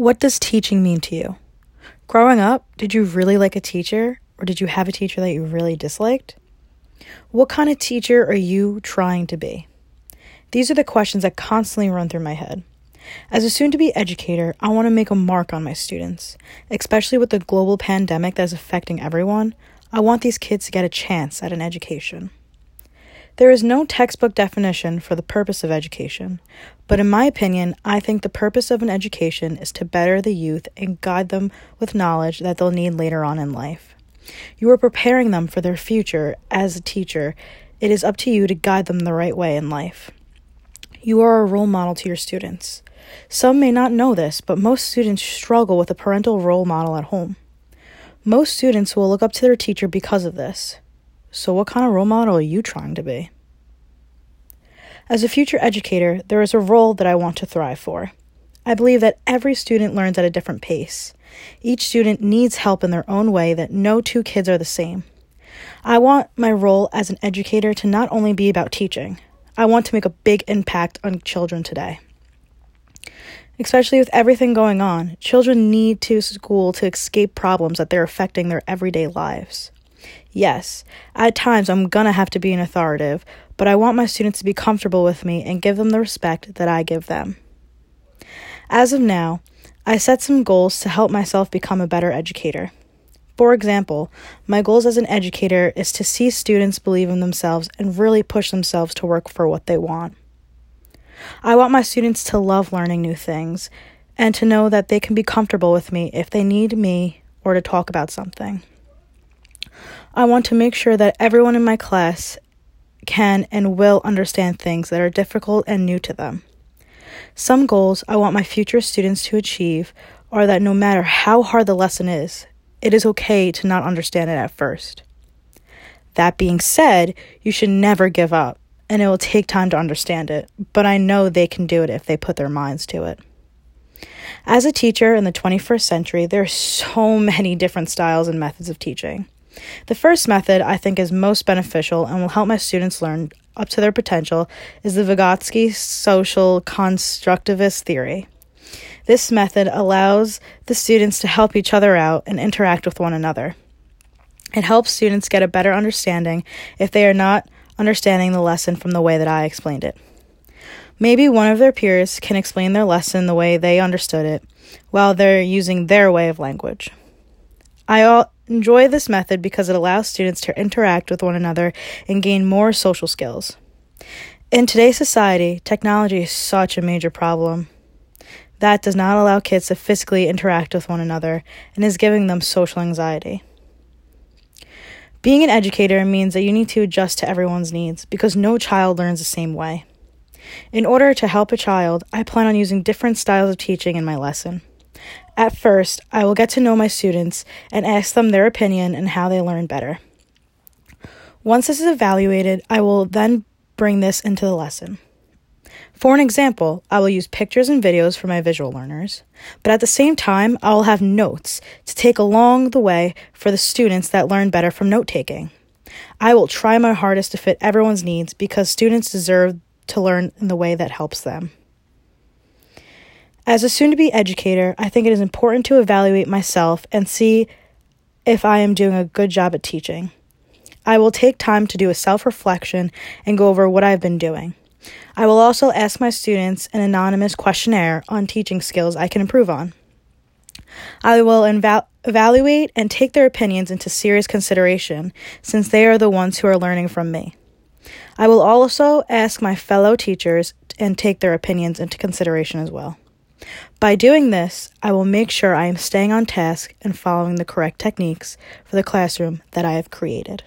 What does teaching mean to you? Growing up, did you really like a teacher, or did you have a teacher that you really disliked? What kind of teacher are you trying to be? These are the questions that constantly run through my head. As a soon to be educator, I want to make a mark on my students, especially with the global pandemic that is affecting everyone. I want these kids to get a chance at an education. There is no textbook definition for the purpose of education, but in my opinion, I think the purpose of an education is to better the youth and guide them with knowledge that they'll need later on in life. You are preparing them for their future as a teacher. It is up to you to guide them the right way in life. You are a role model to your students. Some may not know this, but most students struggle with a parental role model at home. Most students will look up to their teacher because of this. So, what kind of role model are you trying to be? As a future educator, there is a role that I want to thrive for. I believe that every student learns at a different pace. Each student needs help in their own way, that no two kids are the same. I want my role as an educator to not only be about teaching, I want to make a big impact on children today. Especially with everything going on, children need to school to escape problems that they're affecting their everyday lives. Yes, at times I'm gonna have to be an authoritative, but I want my students to be comfortable with me and give them the respect that I give them. As of now, I set some goals to help myself become a better educator. For example, my goals as an educator is to see students believe in themselves and really push themselves to work for what they want. I want my students to love learning new things and to know that they can be comfortable with me if they need me or to talk about something. I want to make sure that everyone in my class can and will understand things that are difficult and new to them. Some goals I want my future students to achieve are that no matter how hard the lesson is, it is okay to not understand it at first. That being said, you should never give up, and it will take time to understand it, but I know they can do it if they put their minds to it. As a teacher in the 21st century, there are so many different styles and methods of teaching. The first method I think is most beneficial and will help my students learn up to their potential is the Vygotsky social constructivist theory. This method allows the students to help each other out and interact with one another. It helps students get a better understanding if they are not understanding the lesson from the way that I explained it. Maybe one of their peers can explain their lesson the way they understood it while they're using their way of language. I enjoy this method because it allows students to interact with one another and gain more social skills. In today's society, technology is such a major problem. That does not allow kids to physically interact with one another and is giving them social anxiety. Being an educator means that you need to adjust to everyone's needs because no child learns the same way. In order to help a child, I plan on using different styles of teaching in my lesson. At first, I will get to know my students and ask them their opinion and how they learn better. Once this is evaluated, I will then bring this into the lesson. For an example, I will use pictures and videos for my visual learners, but at the same time, I will have notes to take along the way for the students that learn better from note taking. I will try my hardest to fit everyone's needs because students deserve to learn in the way that helps them. As a soon to be educator, I think it is important to evaluate myself and see if I am doing a good job at teaching. I will take time to do a self reflection and go over what I've been doing. I will also ask my students an anonymous questionnaire on teaching skills I can improve on. I will evaluate and take their opinions into serious consideration since they are the ones who are learning from me. I will also ask my fellow teachers and take their opinions into consideration as well. By doing this, I will make sure I am staying on task and following the correct techniques for the classroom that I have created.